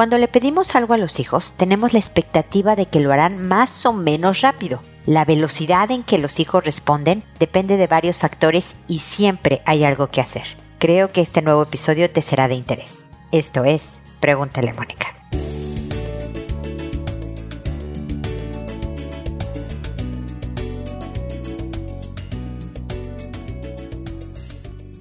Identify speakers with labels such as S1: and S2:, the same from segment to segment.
S1: Cuando le pedimos algo a los hijos, tenemos la expectativa de que lo harán más o menos rápido. La velocidad en que los hijos responden depende de varios factores y siempre hay algo que hacer. Creo que este nuevo episodio te será de interés. Esto es, pregúntale Mónica.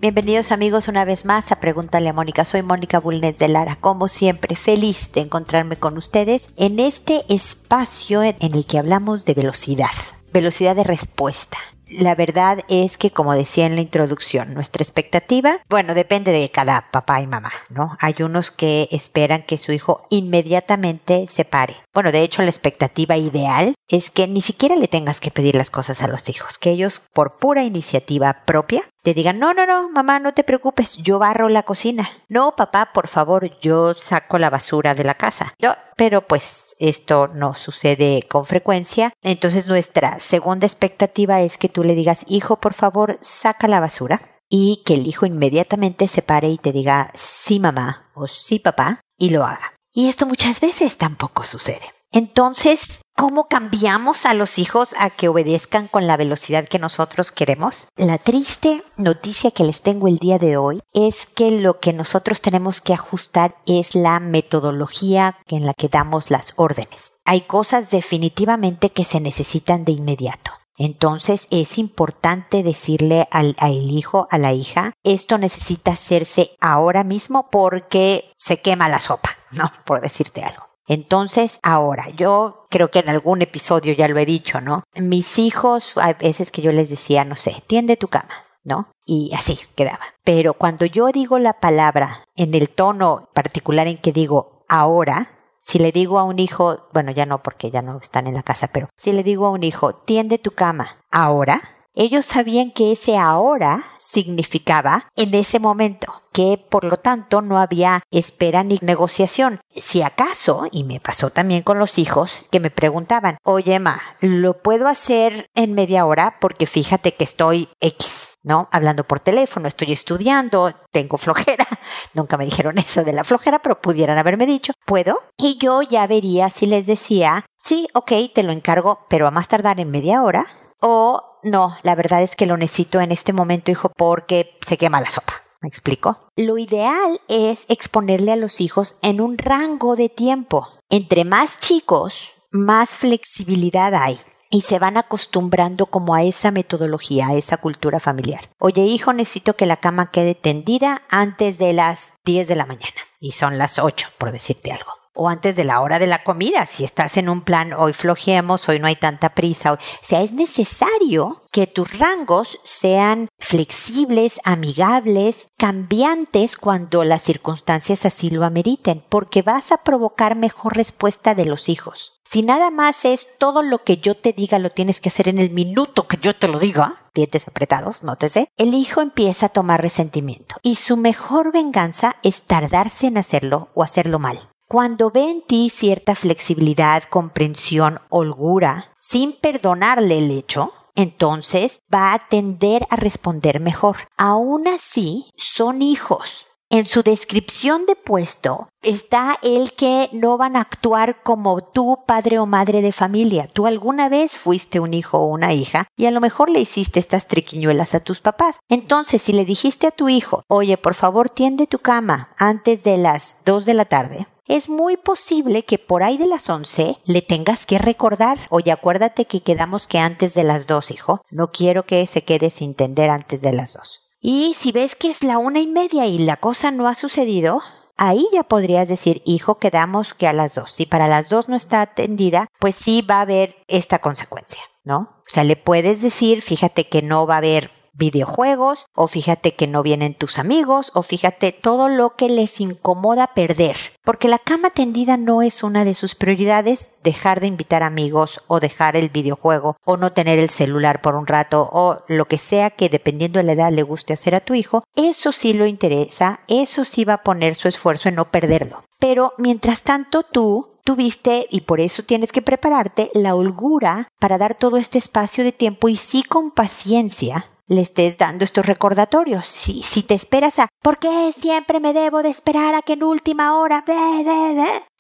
S1: Bienvenidos amigos una vez más a Pregúntale a Mónica. Soy Mónica Bulnes de Lara. Como siempre, feliz de encontrarme con ustedes en este espacio en el que hablamos de velocidad, velocidad de respuesta. La verdad es que, como decía en la introducción, nuestra expectativa, bueno, depende de cada papá y mamá, ¿no? Hay unos que esperan que su hijo inmediatamente se pare. Bueno, de hecho, la expectativa ideal es que ni siquiera le tengas que pedir las cosas a los hijos, que ellos, por pura iniciativa propia, te digan, no, no, no, mamá, no te preocupes, yo barro la cocina. No, papá, por favor, yo saco la basura de la casa. Yo, pero pues esto no sucede con frecuencia. Entonces nuestra segunda expectativa es que tú le digas, hijo, por favor, saca la basura. Y que el hijo inmediatamente se pare y te diga, sí, mamá o sí, papá, y lo haga. Y esto muchas veces tampoco sucede. Entonces, ¿cómo cambiamos a los hijos a que obedezcan con la velocidad que nosotros queremos? La triste noticia que les tengo el día de hoy es que lo que nosotros tenemos que ajustar es la metodología en la que damos las órdenes. Hay cosas definitivamente que se necesitan de inmediato. Entonces es importante decirle al, hijo, a la hija, esto necesita hacerse ahora mismo porque se quema la sopa, ¿no? Por decirte algo. Entonces, ahora, yo creo que en algún episodio ya lo he dicho, ¿no? Mis hijos, hay veces que yo les decía, no sé, tiende tu cama, ¿no? Y así quedaba. Pero cuando yo digo la palabra en el tono particular en que digo ahora, si le digo a un hijo, bueno, ya no porque ya no están en la casa, pero si le digo a un hijo, tiende tu cama ahora, ellos sabían que ese ahora significaba en ese momento, que por lo tanto no había espera ni negociación. Si acaso, y me pasó también con los hijos, que me preguntaban, oye Ma, ¿lo puedo hacer en media hora? Porque fíjate que estoy X. ¿no? Hablando por teléfono, estoy estudiando, tengo flojera. Nunca me dijeron eso de la flojera, pero pudieran haberme dicho, ¿puedo? Y yo ya vería si les decía, sí, ok, te lo encargo, pero a más tardar en media hora. O no, la verdad es que lo necesito en este momento, hijo, porque se quema la sopa. ¿Me explico? Lo ideal es exponerle a los hijos en un rango de tiempo. Entre más chicos, más flexibilidad hay y se van acostumbrando como a esa metodología, a esa cultura familiar. Oye, hijo, necesito que la cama quede tendida antes de las 10 de la mañana. Y son las 8, por decirte algo o antes de la hora de la comida, si estás en un plan hoy flojemos, hoy no hay tanta prisa, o sea, es necesario que tus rangos sean flexibles, amigables, cambiantes cuando las circunstancias así lo ameriten, porque vas a provocar mejor respuesta de los hijos. Si nada más es todo lo que yo te diga lo tienes que hacer en el minuto que yo te lo diga, dientes apretados, nótese, el hijo empieza a tomar resentimiento y su mejor venganza es tardarse en hacerlo o hacerlo mal. Cuando ve en ti cierta flexibilidad, comprensión, holgura, sin perdonarle el hecho, entonces va a tender a responder mejor. Aún así, son hijos. En su descripción de puesto está el que no van a actuar como tú, padre o madre de familia. Tú alguna vez fuiste un hijo o una hija y a lo mejor le hiciste estas triquiñuelas a tus papás. Entonces, si le dijiste a tu hijo, oye, por favor, tiende tu cama antes de las 2 de la tarde, es muy posible que por ahí de las 11 le tengas que recordar, oye, acuérdate que quedamos que antes de las 2, hijo, no quiero que se quede sin tender antes de las 2. Y si ves que es la una y media y la cosa no ha sucedido, ahí ya podrías decir, hijo, quedamos que a las 2. Si para las 2 no está atendida, pues sí va a haber esta consecuencia, ¿no? O sea, le puedes decir, fíjate que no va a haber videojuegos, o fíjate que no vienen tus amigos, o fíjate todo lo que les incomoda perder. Porque la cama tendida no es una de sus prioridades, dejar de invitar amigos, o dejar el videojuego, o no tener el celular por un rato, o lo que sea que dependiendo de la edad le guste hacer a tu hijo, eso sí lo interesa, eso sí va a poner su esfuerzo en no perderlo. Pero mientras tanto tú tuviste, y por eso tienes que prepararte, la holgura para dar todo este espacio de tiempo y sí con paciencia le estés dando estos recordatorios. Si, si te esperas a, ¿por qué siempre me debo de esperar a que en última hora?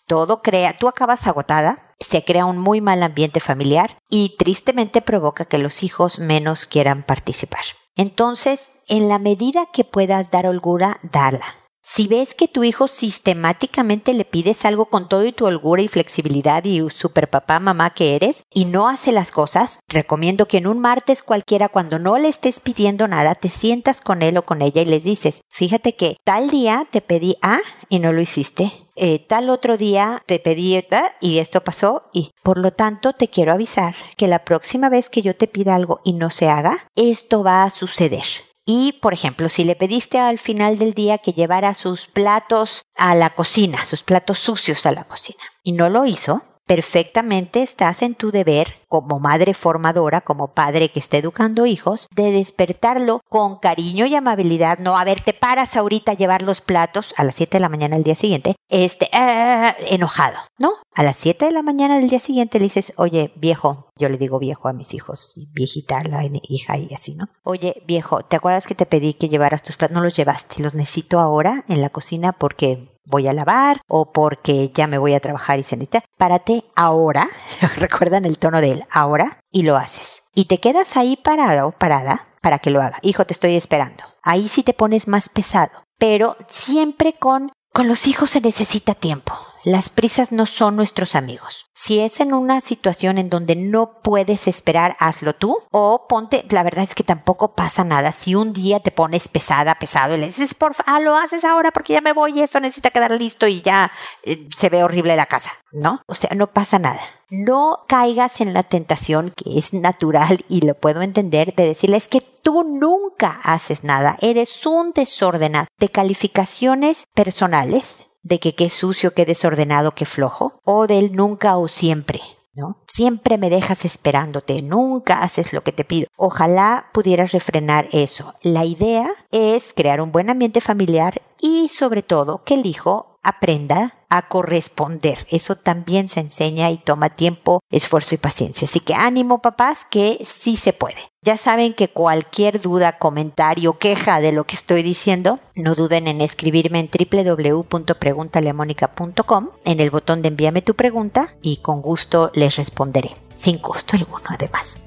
S1: todo crea, tú acabas agotada, se crea un muy mal ambiente familiar y tristemente provoca que los hijos menos quieran participar. Entonces, en la medida que puedas dar holgura, dala. Si ves que tu hijo sistemáticamente le pides algo con todo y tu holgura y flexibilidad y super papá, mamá que eres y no hace las cosas, recomiendo que en un martes cualquiera cuando no le estés pidiendo nada, te sientas con él o con ella y les dices, fíjate que tal día te pedí A y no lo hiciste. Eh, tal otro día te pedí y esto pasó y por lo tanto te quiero avisar que la próxima vez que yo te pida algo y no se haga, esto va a suceder. Y, por ejemplo, si le pediste al final del día que llevara sus platos a la cocina, sus platos sucios a la cocina, y no lo hizo, perfectamente estás en tu deber como madre formadora, como padre que está educando hijos, de despertarlo con cariño y amabilidad, no a ver, te paras ahorita a llevar los platos a las 7 de la mañana del día siguiente, este, ah, enojado, ¿no? A las 7 de la mañana del día siguiente le dices, oye, viejo, yo le digo viejo a mis hijos, viejita, la hija y así, ¿no? Oye, viejo, ¿te acuerdas que te pedí que llevaras tus platos? No los llevaste, los necesito ahora en la cocina porque voy a lavar o porque ya me voy a trabajar y se necesita. Párate ahora, recuerdan el tono de él, ahora, y lo haces. Y te quedas ahí parado, parada, para que lo haga. Hijo, te estoy esperando. Ahí sí te pones más pesado, pero siempre con con los hijos se necesita tiempo. Las prisas no son nuestros amigos. Si es en una situación en donde no puedes esperar, hazlo tú. O ponte, la verdad es que tampoco pasa nada. Si un día te pones pesada, pesado, y le dices, por ah, lo haces ahora porque ya me voy y esto necesita quedar listo y ya eh, se ve horrible la casa, ¿no? O sea, no pasa nada. No caigas en la tentación que es natural y lo puedo entender de decirles que tú nunca haces nada. Eres un desordenado de calificaciones personales de que qué sucio, qué desordenado, qué flojo, o del nunca o siempre. ¿No? Siempre me dejas esperándote, nunca haces lo que te pido. Ojalá pudieras refrenar eso. La idea es crear un buen ambiente familiar y sobre todo que el hijo aprenda a corresponder. Eso también se enseña y toma tiempo, esfuerzo y paciencia. Así que ánimo papás que sí se puede. Ya saben que cualquier duda, comentario, queja de lo que estoy diciendo, no duden en escribirme en www.preguntaleamónica.com en el botón de envíame tu pregunta y con gusto les responderé. Sin costo alguno además.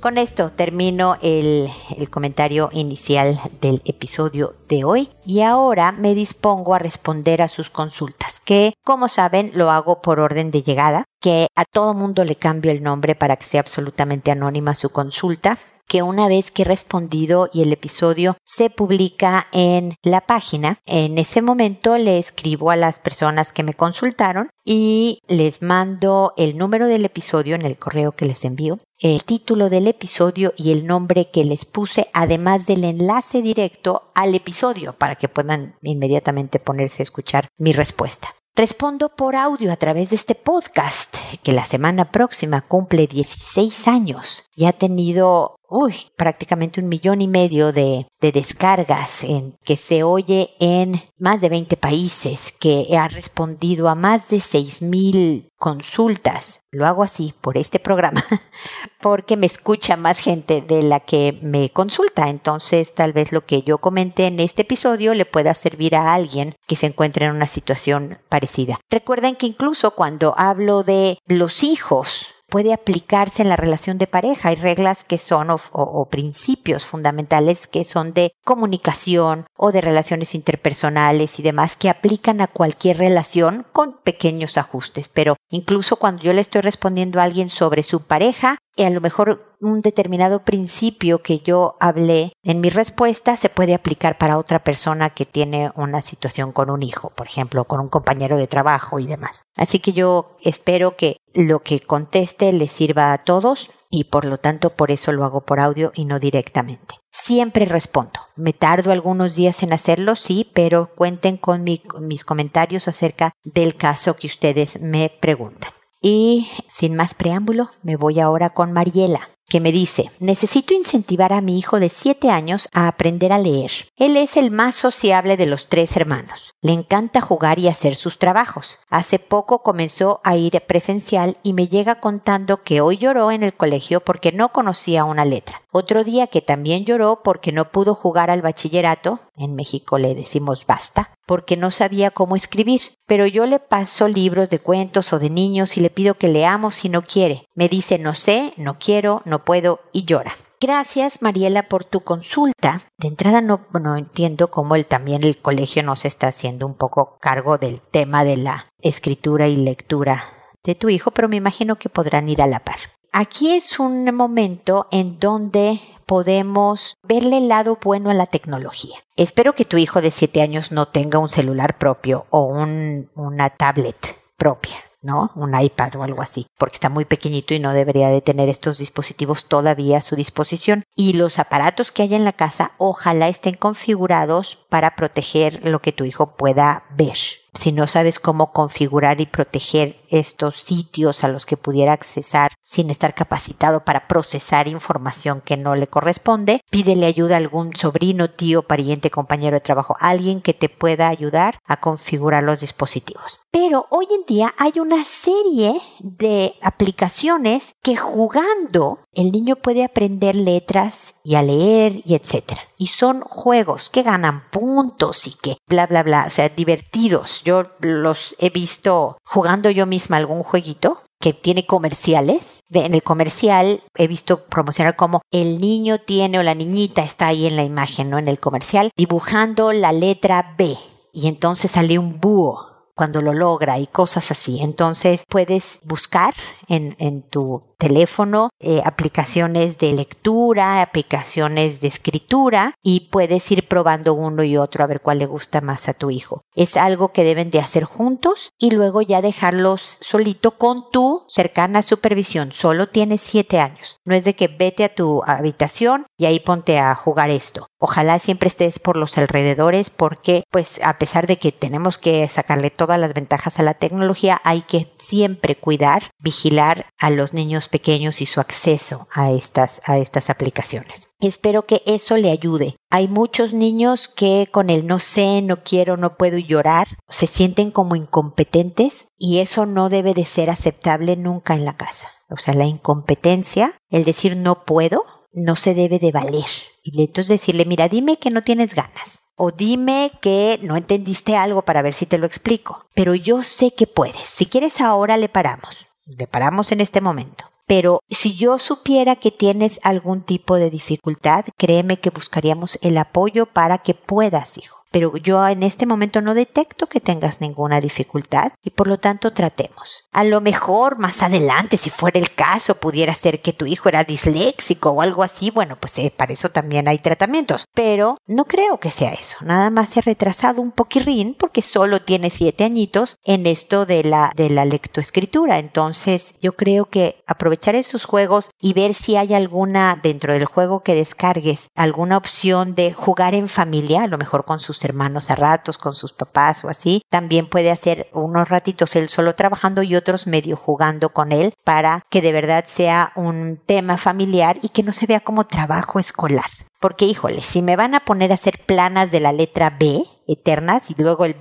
S1: Con esto termino el, comentario inicial del episodio de hoy y ahora me dispongo a responder a sus consultas, que como saben lo hago por orden de llegada, que a todo mundo le cambio el nombre para que sea absolutamente anónima su consulta que una vez que he respondido y el episodio se publica en la página, en ese momento le escribo a las personas que me consultaron y les mando el número del episodio en el correo que les envío, el título del episodio y el nombre que les puse, además del enlace directo al episodio para que puedan inmediatamente ponerse a escuchar mi respuesta. Respondo por audio a través de este podcast, que la semana próxima cumple 16 años y ha tenido uy, prácticamente un millón y medio de, de, descargas en, que se oye en más de 20 países, que ha respondido a más de 6 mil consultas. Lo hago así por este programa, porque me escucha más gente de la que me consulta. Entonces, tal vez lo que yo comenté en este episodio le pueda servir a alguien que se encuentre en una situación parecida. Recuerden que incluso cuando hablo de los hijos, puede aplicarse en la relación de pareja. Hay reglas que son o, principios fundamentales que son de comunicación o de relaciones interpersonales y demás que aplican a cualquier relación con pequeños ajustes. Pero incluso cuando yo le estoy respondiendo a alguien sobre su pareja, y a lo mejor un determinado principio que yo hablé en mi respuesta se puede aplicar para otra persona que tiene una situación con un hijo, por ejemplo, con un compañero de trabajo y demás. Así que yo espero que lo que conteste les sirva a todos y por lo tanto por eso lo hago por audio y no directamente. Siempre respondo. Me tardo algunos días en hacerlo, sí, pero cuenten con mis comentarios acerca del caso que ustedes me preguntan. Y sin más preámbulo, me voy ahora con Mariela, que me dice, necesito incentivar a mi hijo de 7 años a aprender a leer. Él es el más sociable de los tres hermanos. Le encanta jugar y hacer sus trabajos. Hace poco comenzó a ir presencial y me llega contando que hoy lloró en el colegio porque no conocía una letra. Otro día que también lloró porque no pudo jugar al bachillerato, en México le decimos basta, porque no sabía cómo escribir. Pero yo le paso libros de cuentos o de niños y le pido que leamos si no quiere. Me dice no sé, no quiero, no puedo y llora. Gracias, Mariela, por tu consulta. De entrada no, no entiendo cómo el, también el colegio nos está haciendo un poco cargo del tema de la escritura y lectura de tu hijo, pero me imagino que podrán ir a la par. Aquí es un momento en donde podemos verle el lado bueno a la tecnología. Espero que tu hijo de 7 años no tenga un celular propio o un, una tablet propia. ¿no? Un iPad o algo así, porque está muy pequeñito y no debería de tener estos dispositivos todavía a su disposición. Y los aparatos que hay en la casa, ojalá estén configurados para proteger lo que tu hijo pueda ver. Si no sabes cómo configurar y proteger estos sitios a los que pudiera accesar sin estar capacitado para procesar información que no le corresponde, pídele ayuda a algún sobrino, tío, pariente, compañero de trabajo, alguien que te pueda ayudar a configurar los dispositivos. Pero hoy en día hay una serie de aplicaciones que jugando el niño puede aprender letras y a leer y etcétera. Y son juegos que ganan puntos y que bla bla bla, o sea, divertidos. Yo los he visto jugando yo misma algún jueguito que tiene comerciales. En el comercial he visto promocionar como el niño tiene o la niñita está ahí en la imagen, ¿no? En el comercial, dibujando la letra B. Y entonces sale un búho cuando lo logra y cosas así. Entonces puedes buscar en, en tu teléfono, eh, aplicaciones de lectura, aplicaciones de escritura y puedes ir probando uno y otro a ver cuál le gusta más a tu hijo. Es algo que deben de hacer juntos y luego ya dejarlos solito con tu cercana supervisión. Solo tienes siete años. No es de que vete a tu habitación y ahí ponte a jugar esto. Ojalá siempre estés por los alrededores porque pues a pesar de que tenemos que sacarle todas las ventajas a la tecnología, hay que siempre cuidar, vigilar a los niños pequeños y su acceso a estas, a estas aplicaciones. Espero que eso le ayude. Hay muchos niños que con el no sé, no quiero, no puedo llorar, se sienten como incompetentes y eso no debe de ser aceptable nunca en la casa. O sea, la incompetencia, el decir no puedo, no se debe de valer. Y entonces decirle, mira, dime que no tienes ganas. O dime que no entendiste algo para ver si te lo explico. Pero yo sé que puedes. Si quieres ahora le paramos. Le paramos en este momento. Pero si yo supiera que tienes algún tipo de dificultad, créeme que buscaríamos el apoyo para que puedas, hijo pero yo en este momento no detecto que tengas ninguna dificultad y por lo tanto tratemos. A lo mejor más adelante, si fuera el caso, pudiera ser que tu hijo era disléxico o algo así, bueno, pues eh, para eso también hay tratamientos, pero no creo que sea eso, nada más ha retrasado un poquirrín porque solo tiene siete añitos en esto de la, de la lectoescritura, entonces yo creo que aprovechar esos juegos y ver si hay alguna dentro del juego que descargues, alguna opción de jugar en familia, a lo mejor con sus hermanos a ratos, con sus papás o así. También puede hacer unos ratitos él solo trabajando y otros medio jugando con él para que de verdad sea un tema familiar y que no se vea como trabajo escolar. Porque, híjole, si me van a poner a hacer planas de la letra B, eternas, y luego el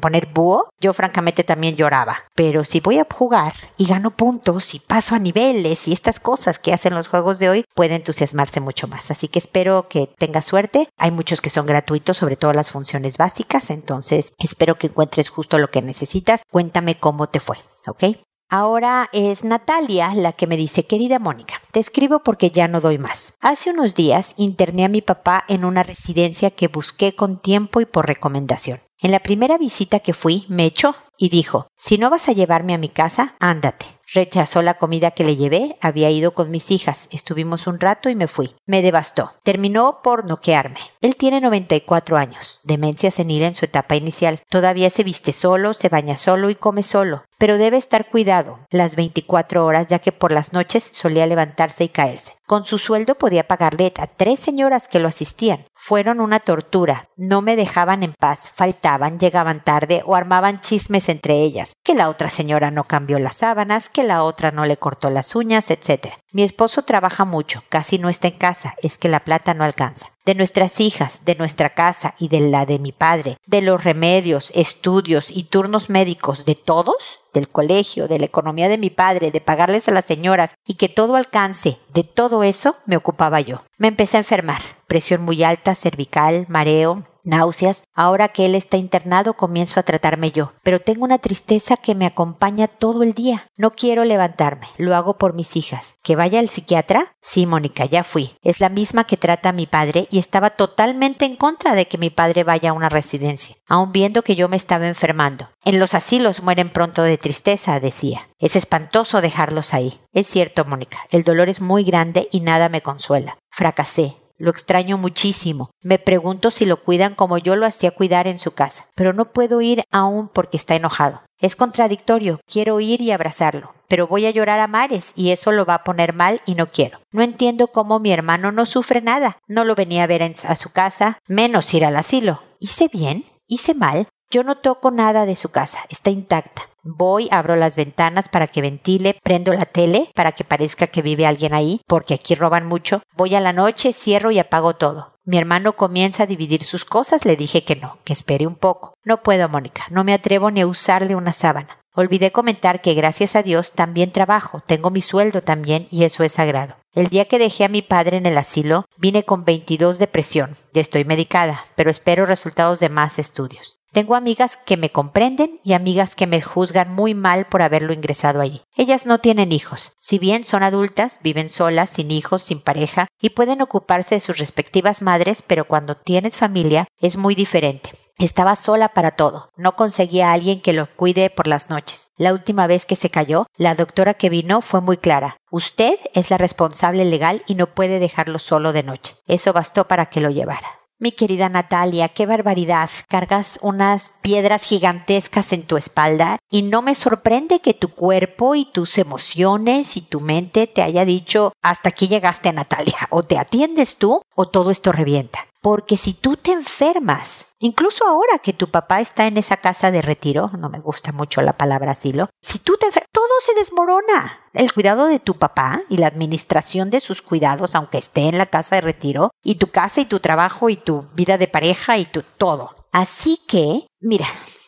S1: poner búho, yo francamente también lloraba. Pero si voy a jugar y gano puntos y paso a niveles y estas cosas que hacen los juegos de hoy, puede entusiasmarse mucho más. Así que espero que tenga suerte. Hay muchos que son gratuitos, sobre todo las funciones básicas, entonces espero que encuentres justo lo que necesitas. Cuéntame cómo te fue, ¿ok? Ahora es Natalia la que me dice, querida Mónica, te escribo porque ya no doy más. Hace unos días interné a mi papá en una residencia que busqué con tiempo y por recomendación. En la primera visita que fui, me echó y dijo, si no vas a llevarme a mi casa, ándate. Rechazó la comida que le llevé, había ido con mis hijas, estuvimos un rato y me fui. Me devastó. Terminó por noquearme. Él tiene 94 años, demencia senil en su etapa inicial. Todavía se viste solo, se baña solo y come solo. Pero debe estar cuidado las 24 horas ya que por las noches solía levantarse y caerse. Con su sueldo podía pagarle a tres señoras que lo asistían. Fueron una tortura. No me dejaban en paz. Faltaban, llegaban tarde o armaban chismes entre ellas. Que la otra señora no cambió las sábanas, que la otra no le cortó las uñas, etc. Mi esposo trabaja mucho, casi no está en casa, es que la plata no alcanza. De nuestras hijas, de nuestra casa y de la de mi padre, de los remedios, estudios y turnos médicos de todos, del colegio, de la economía de mi padre, de pagarles a las señoras y que todo alcance, de todo eso me ocupaba yo. Me empecé a enfermar. Presión muy alta, cervical, mareo, náuseas. Ahora que él está internado comienzo a tratarme yo, pero tengo una tristeza que me acompaña todo el día. No quiero levantarme, lo hago por mis hijas. ¿Que vaya al psiquiatra? Sí, Mónica, ya fui. Es la misma que trata a mi padre y estaba totalmente en contra de que mi padre vaya a una residencia, aun viendo que yo me estaba enfermando. En los asilos mueren pronto de tristeza, decía. Es espantoso dejarlos ahí. Es cierto, Mónica, el dolor es muy grande y nada me consuela. Fracasé, lo extraño muchísimo. Me pregunto si lo cuidan como yo lo hacía cuidar en su casa, pero no puedo ir aún porque está enojado. Es contradictorio, quiero ir y abrazarlo, pero voy a llorar a mares y eso lo va a poner mal y no quiero. No entiendo cómo mi hermano no sufre nada. No lo venía a ver a su casa, menos ir al asilo. ¿Hice bien? ¿Hice mal? Yo no toco nada de su casa, está intacta. Voy, abro las ventanas para que ventile, prendo la tele para que parezca que vive alguien ahí, porque aquí roban mucho. Voy a la noche, cierro y apago todo. Mi hermano comienza a dividir sus cosas, le dije que no, que espere un poco. No puedo, Mónica, no me atrevo ni a usarle una sábana. Olvidé comentar que gracias a Dios también trabajo, tengo mi sueldo también y eso es sagrado. El día que dejé a mi padre en el asilo, vine con 22 de presión. Ya estoy medicada, pero espero resultados de más estudios. Tengo amigas que me comprenden y amigas que me juzgan muy mal por haberlo ingresado allí. Ellas no tienen hijos. Si bien son adultas, viven solas, sin hijos, sin pareja y pueden ocuparse de sus respectivas madres, pero cuando tienes familia es muy diferente. Estaba sola para todo. No conseguía a alguien que lo cuide por las noches. La última vez que se cayó, la doctora que vino fue muy clara. Usted es la responsable legal y no puede dejarlo solo de noche. Eso bastó para que lo llevara. Mi querida Natalia, qué barbaridad. Cargas unas piedras gigantescas en tu espalda y no me sorprende que tu cuerpo y tus emociones y tu mente te haya dicho hasta aquí llegaste Natalia. O te atiendes tú o todo esto revienta. Porque si tú te enfermas, incluso ahora que tu papá está en esa casa de retiro, no me gusta mucho la palabra asilo, si tú te enfermas, todo se desmorona. El cuidado de tu papá y la administración de sus cuidados, aunque esté en la casa de retiro, y tu casa y tu trabajo y tu vida de pareja y tu todo. Así que, mira,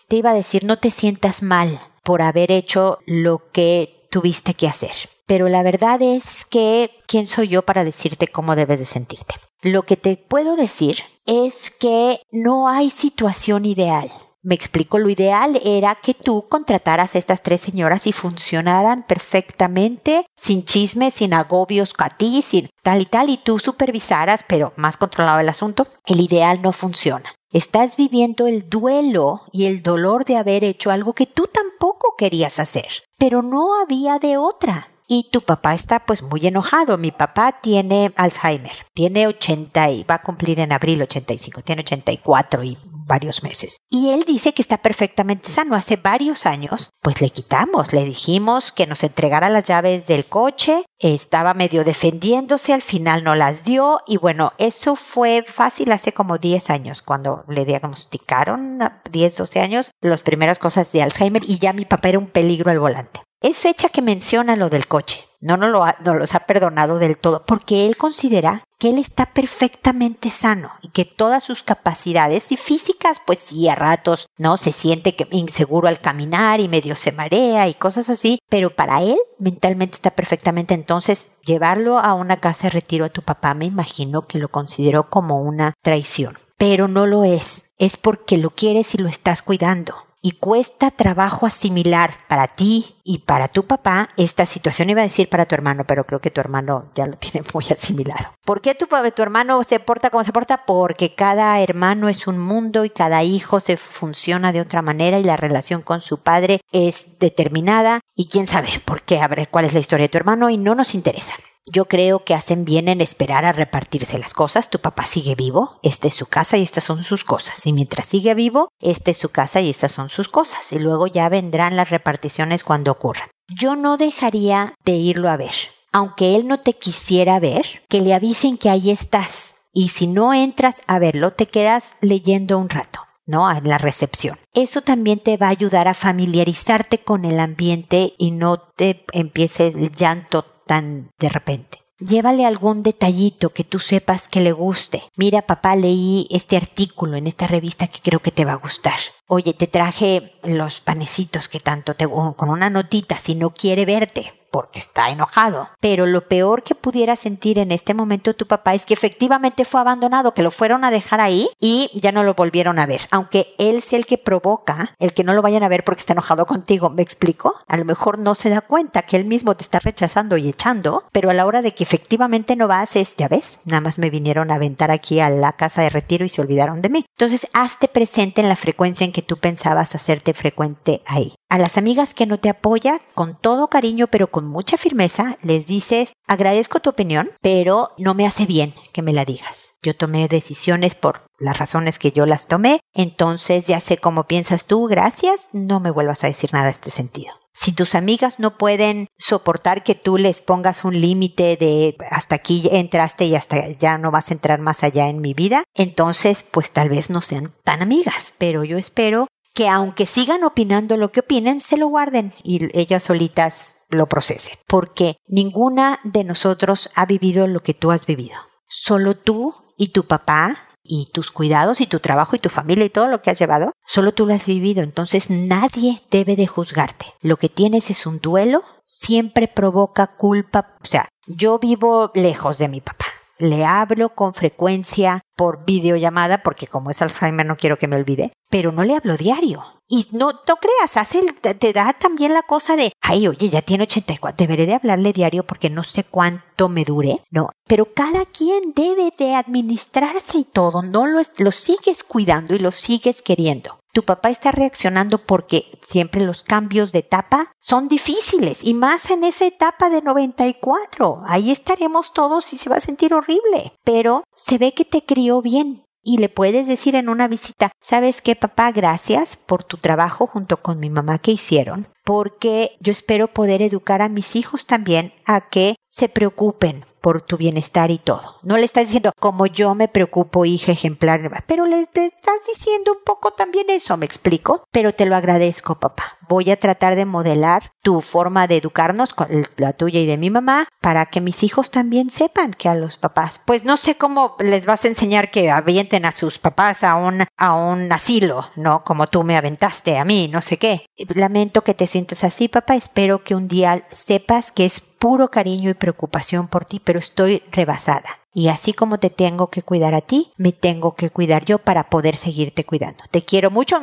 S1: te iba a decir, no te sientas mal por haber hecho lo que tuviste que hacer. Pero la verdad es que, ¿quién soy yo para decirte cómo debes de sentirte? Lo que te puedo decir es que no hay situación ideal. Me explico, lo ideal era que tú contrataras a estas tres señoras y funcionaran perfectamente, sin chismes, sin agobios a ti, sin tal y tal, y tú supervisaras, pero más controlado el asunto. El ideal no funciona. Estás viviendo el duelo y el dolor de haber hecho algo que tú tampoco querías hacer, pero no había de otra y tu papá está pues muy enojado. Mi papá tiene Alzheimer, tiene 80 y va a cumplir en abril 85, tiene 84 y varios meses. Y él dice que está perfectamente sano. Hace varios años, pues le quitamos, le dijimos que nos entregara las llaves del coche, estaba medio defendiéndose, al final no las dio y bueno, eso fue fácil hace como 10 años, cuando le diagnosticaron 10, 12 años, las primeras cosas de Alzheimer y ya mi papá era un peligro al volante. Es fecha que menciona lo del coche. No nos lo ha, no los ha perdonado del todo porque él considera que él está perfectamente sano y que todas sus capacidades y físicas, pues sí, a ratos, ¿no? Se siente que inseguro al caminar y medio se marea y cosas así, pero para él mentalmente está perfectamente. Entonces, llevarlo a una casa de retiro a tu papá, me imagino que lo consideró como una traición, pero no lo es. Es porque lo quieres y lo estás cuidando y cuesta trabajo asimilar para ti y para tu papá esta situación. Iba a decir para tu hermano, pero creo que tu hermano ya lo tiene muy asimilado. ¿Por qué tu, tu hermano se porta como se porta? Porque cada hermano es un mundo y cada hijo se funciona de otra manera y la relación con su padre es determinada y quién sabe por qué, a ver cuál es la historia de tu hermano y no nos interesa. Yo creo que hacen bien en esperar a repartirse las cosas. Tu papá sigue vivo, esta es su casa y estas son sus cosas. Y mientras sigue vivo, esta es su casa y estas son sus cosas. Y luego ya vendrán las reparticiones cuando ocurran. Yo no dejaría de irlo a ver. Aunque él no te quisiera ver, que le avisen que ahí estás. Y si no entras a verlo, te quedas leyendo un rato. ¿no? En la recepción. Eso también te va a ayudar a familiarizarte con el ambiente y no te empiece el llanto tan de repente. Llévale algún detallito que tú sepas que le guste. Mira, papá, leí este artículo en esta revista que creo que te va a gustar. Oye, te traje los panecitos que tanto te con una notita si no quiere verte. Porque está enojado. Pero lo peor que pudiera sentir en este momento tu papá es que efectivamente fue abandonado, que lo fueron a dejar ahí y ya no lo volvieron a ver. Aunque él sea el que provoca el que no lo vayan a ver porque está enojado contigo, ¿me explico? A lo mejor no se da cuenta que él mismo te está rechazando y echando, pero a la hora de que efectivamente no vas es, ya ves, nada más me vinieron a aventar aquí a la casa de retiro y se olvidaron de mí. Entonces, hazte presente en la frecuencia en que tú pensabas hacerte frecuente ahí. A las amigas que no te apoyan, con todo cariño pero con mucha firmeza, les dices, agradezco tu opinión, pero no me hace bien que me la digas. Yo tomé decisiones por las razones que yo las tomé, entonces ya sé cómo piensas tú, gracias, no me vuelvas a decir nada a este sentido. Si tus amigas no pueden soportar que tú les pongas un límite de hasta aquí entraste y hasta ya no vas a entrar más allá en mi vida, entonces pues tal vez no sean tan amigas, pero yo espero que aunque sigan opinando lo que opinen, se lo guarden y ellas solitas lo procesen. Porque ninguna de nosotros ha vivido lo que tú has vivido. Solo tú y tu papá y tus cuidados y tu trabajo y tu familia y todo lo que has llevado, solo tú lo has vivido. Entonces nadie debe de juzgarte. Lo que tienes es un duelo, siempre provoca culpa. O sea, yo vivo lejos de mi papá le hablo con frecuencia por videollamada, porque como es Alzheimer no quiero que me olvide, pero no le hablo diario. Y no, no creas, hace, te da también la cosa de, ay, oye, ya tiene 84, deberé de hablarle diario porque no sé cuánto me dure, ¿no? Pero cada quien debe de administrarse y todo, no lo, lo sigues cuidando y lo sigues queriendo tu papá está reaccionando porque siempre los cambios de etapa son difíciles y más en esa etapa de 94. Ahí estaremos todos y se va a sentir horrible, pero se ve que te crió bien. Y le puedes decir en una visita, ¿sabes qué, papá? Gracias por tu trabajo junto con mi mamá que hicieron porque yo espero poder educar a mis hijos también a que se preocupen por tu bienestar y todo. No le estás diciendo como yo me preocupo, hija ejemplar, pero le estás diciendo un poco también eso, me explico, pero te lo agradezco, papá. Voy a tratar de modelar tu forma de educarnos, la tuya y de mi mamá, para que mis hijos también sepan que a los papás, pues no sé cómo les vas a enseñar que avienten a sus papás a un, a un asilo, ¿no? Como tú me aventaste a mí, no sé qué. Lamento que te sientas así, papá. Espero que un día sepas que es puro cariño y preocupación por ti, pero estoy rebasada. Y así como te tengo que cuidar a ti, me tengo que cuidar yo para poder seguirte cuidando. Te quiero mucho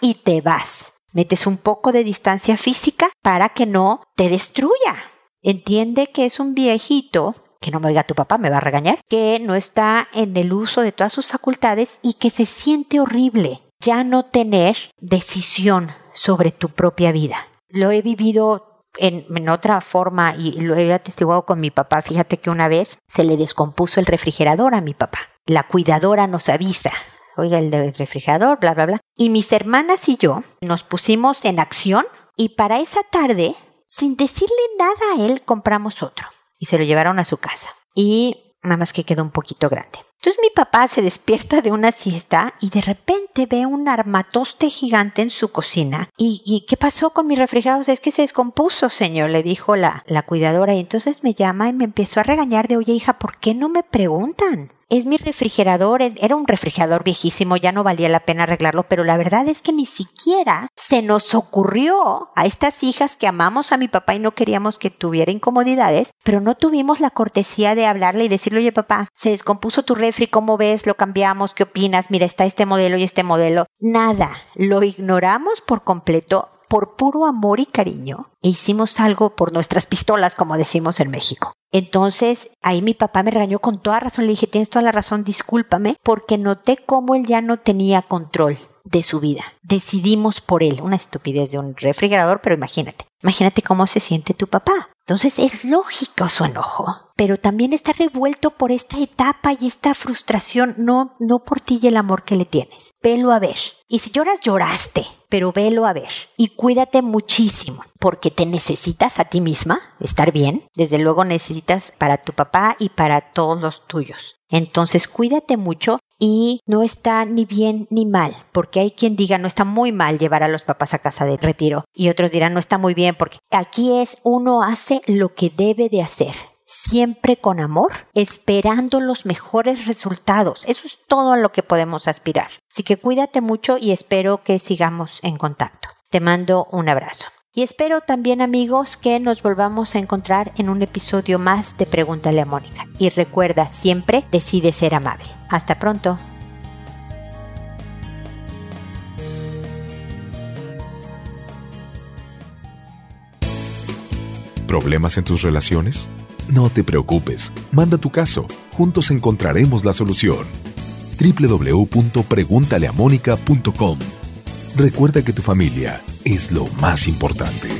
S1: y te vas. Metes un poco de distancia física para que no te destruya. Entiende que es un viejito que no me oiga tu papá, me va a regañar, que no está en el uso de todas sus facultades y que se siente horrible ya no tener decisión sobre tu propia vida. Lo he vivido en, otra forma y lo he atestiguado con mi papá. Fíjate que una vez se le descompuso el refrigerador a mi papá. La cuidadora nos avisa. Oiga, el del refrigerador, bla, bla, bla. Y mis hermanas y yo nos pusimos en acción y para esa tarde, sin decirle nada a él, compramos otro. Y se lo llevaron a su casa. Y nada más que quedó un poquito grande. Entonces mi papá se despierta de una siesta y de repente ve un armatoste gigante en su cocina. ¿Y, qué pasó con mi refrigerador? Es que se descompuso, señor, le dijo la, la cuidadora. Y entonces me llama y me empezó a regañar de, oye hija, ¿por qué no me preguntan? Es mi refrigerador, era un refrigerador viejísimo, ya no valía la pena arreglarlo, pero la verdad es que ni siquiera se nos ocurrió a estas hijas que amamos a mi papá y no queríamos que tuviera incomodidades, pero no tuvimos la cortesía de hablarle y decirle, oye papá, se descompuso tu refri, ¿cómo ves? ¿Lo cambiamos? ¿Qué opinas? Mira, está este modelo y este modelo. Nada, lo ignoramos por completo por puro amor y cariño e hicimos algo por nuestras pistolas, como decimos en México. Entonces, ahí mi papá me regañó con toda razón. Le dije, tienes toda la razón, discúlpame, porque noté cómo él ya no tenía control de su vida. Decidimos por él. Una estupidez de un refrigerador, pero imagínate. Imagínate cómo se siente tu papá. Entonces es lógico su enojo, pero también está revuelto por esta etapa y esta frustración, no, no por ti y el amor que le tienes. Velo a ver. Y si lloras, lloraste, pero velo a ver. Y cuídate muchísimo, porque te necesitas a ti misma, estar bien. Desde luego necesitas para tu papá y para todos los tuyos. Entonces cuídate mucho y no está ni bien ni mal, porque hay quien diga no está muy mal llevar a los papás a casa de retiro y otros dirán no está muy bien porque aquí es uno hace lo que debe de hacer siempre con amor, esperando los mejores resultados. Eso es todo a lo que podemos aspirar. Así que cuídate mucho y espero que sigamos en contacto. Te mando un abrazo. Y espero también amigos que nos volvamos a encontrar en un episodio más de Pregúntale a Mónica. Y recuerda, siempre decide ser amable. Hasta pronto.
S2: ¿Problemas en tus relaciones? No te preocupes, manda tu caso, juntos encontraremos la solución. www.preguntaleamónica.com Recuerda que tu familia es lo más importante.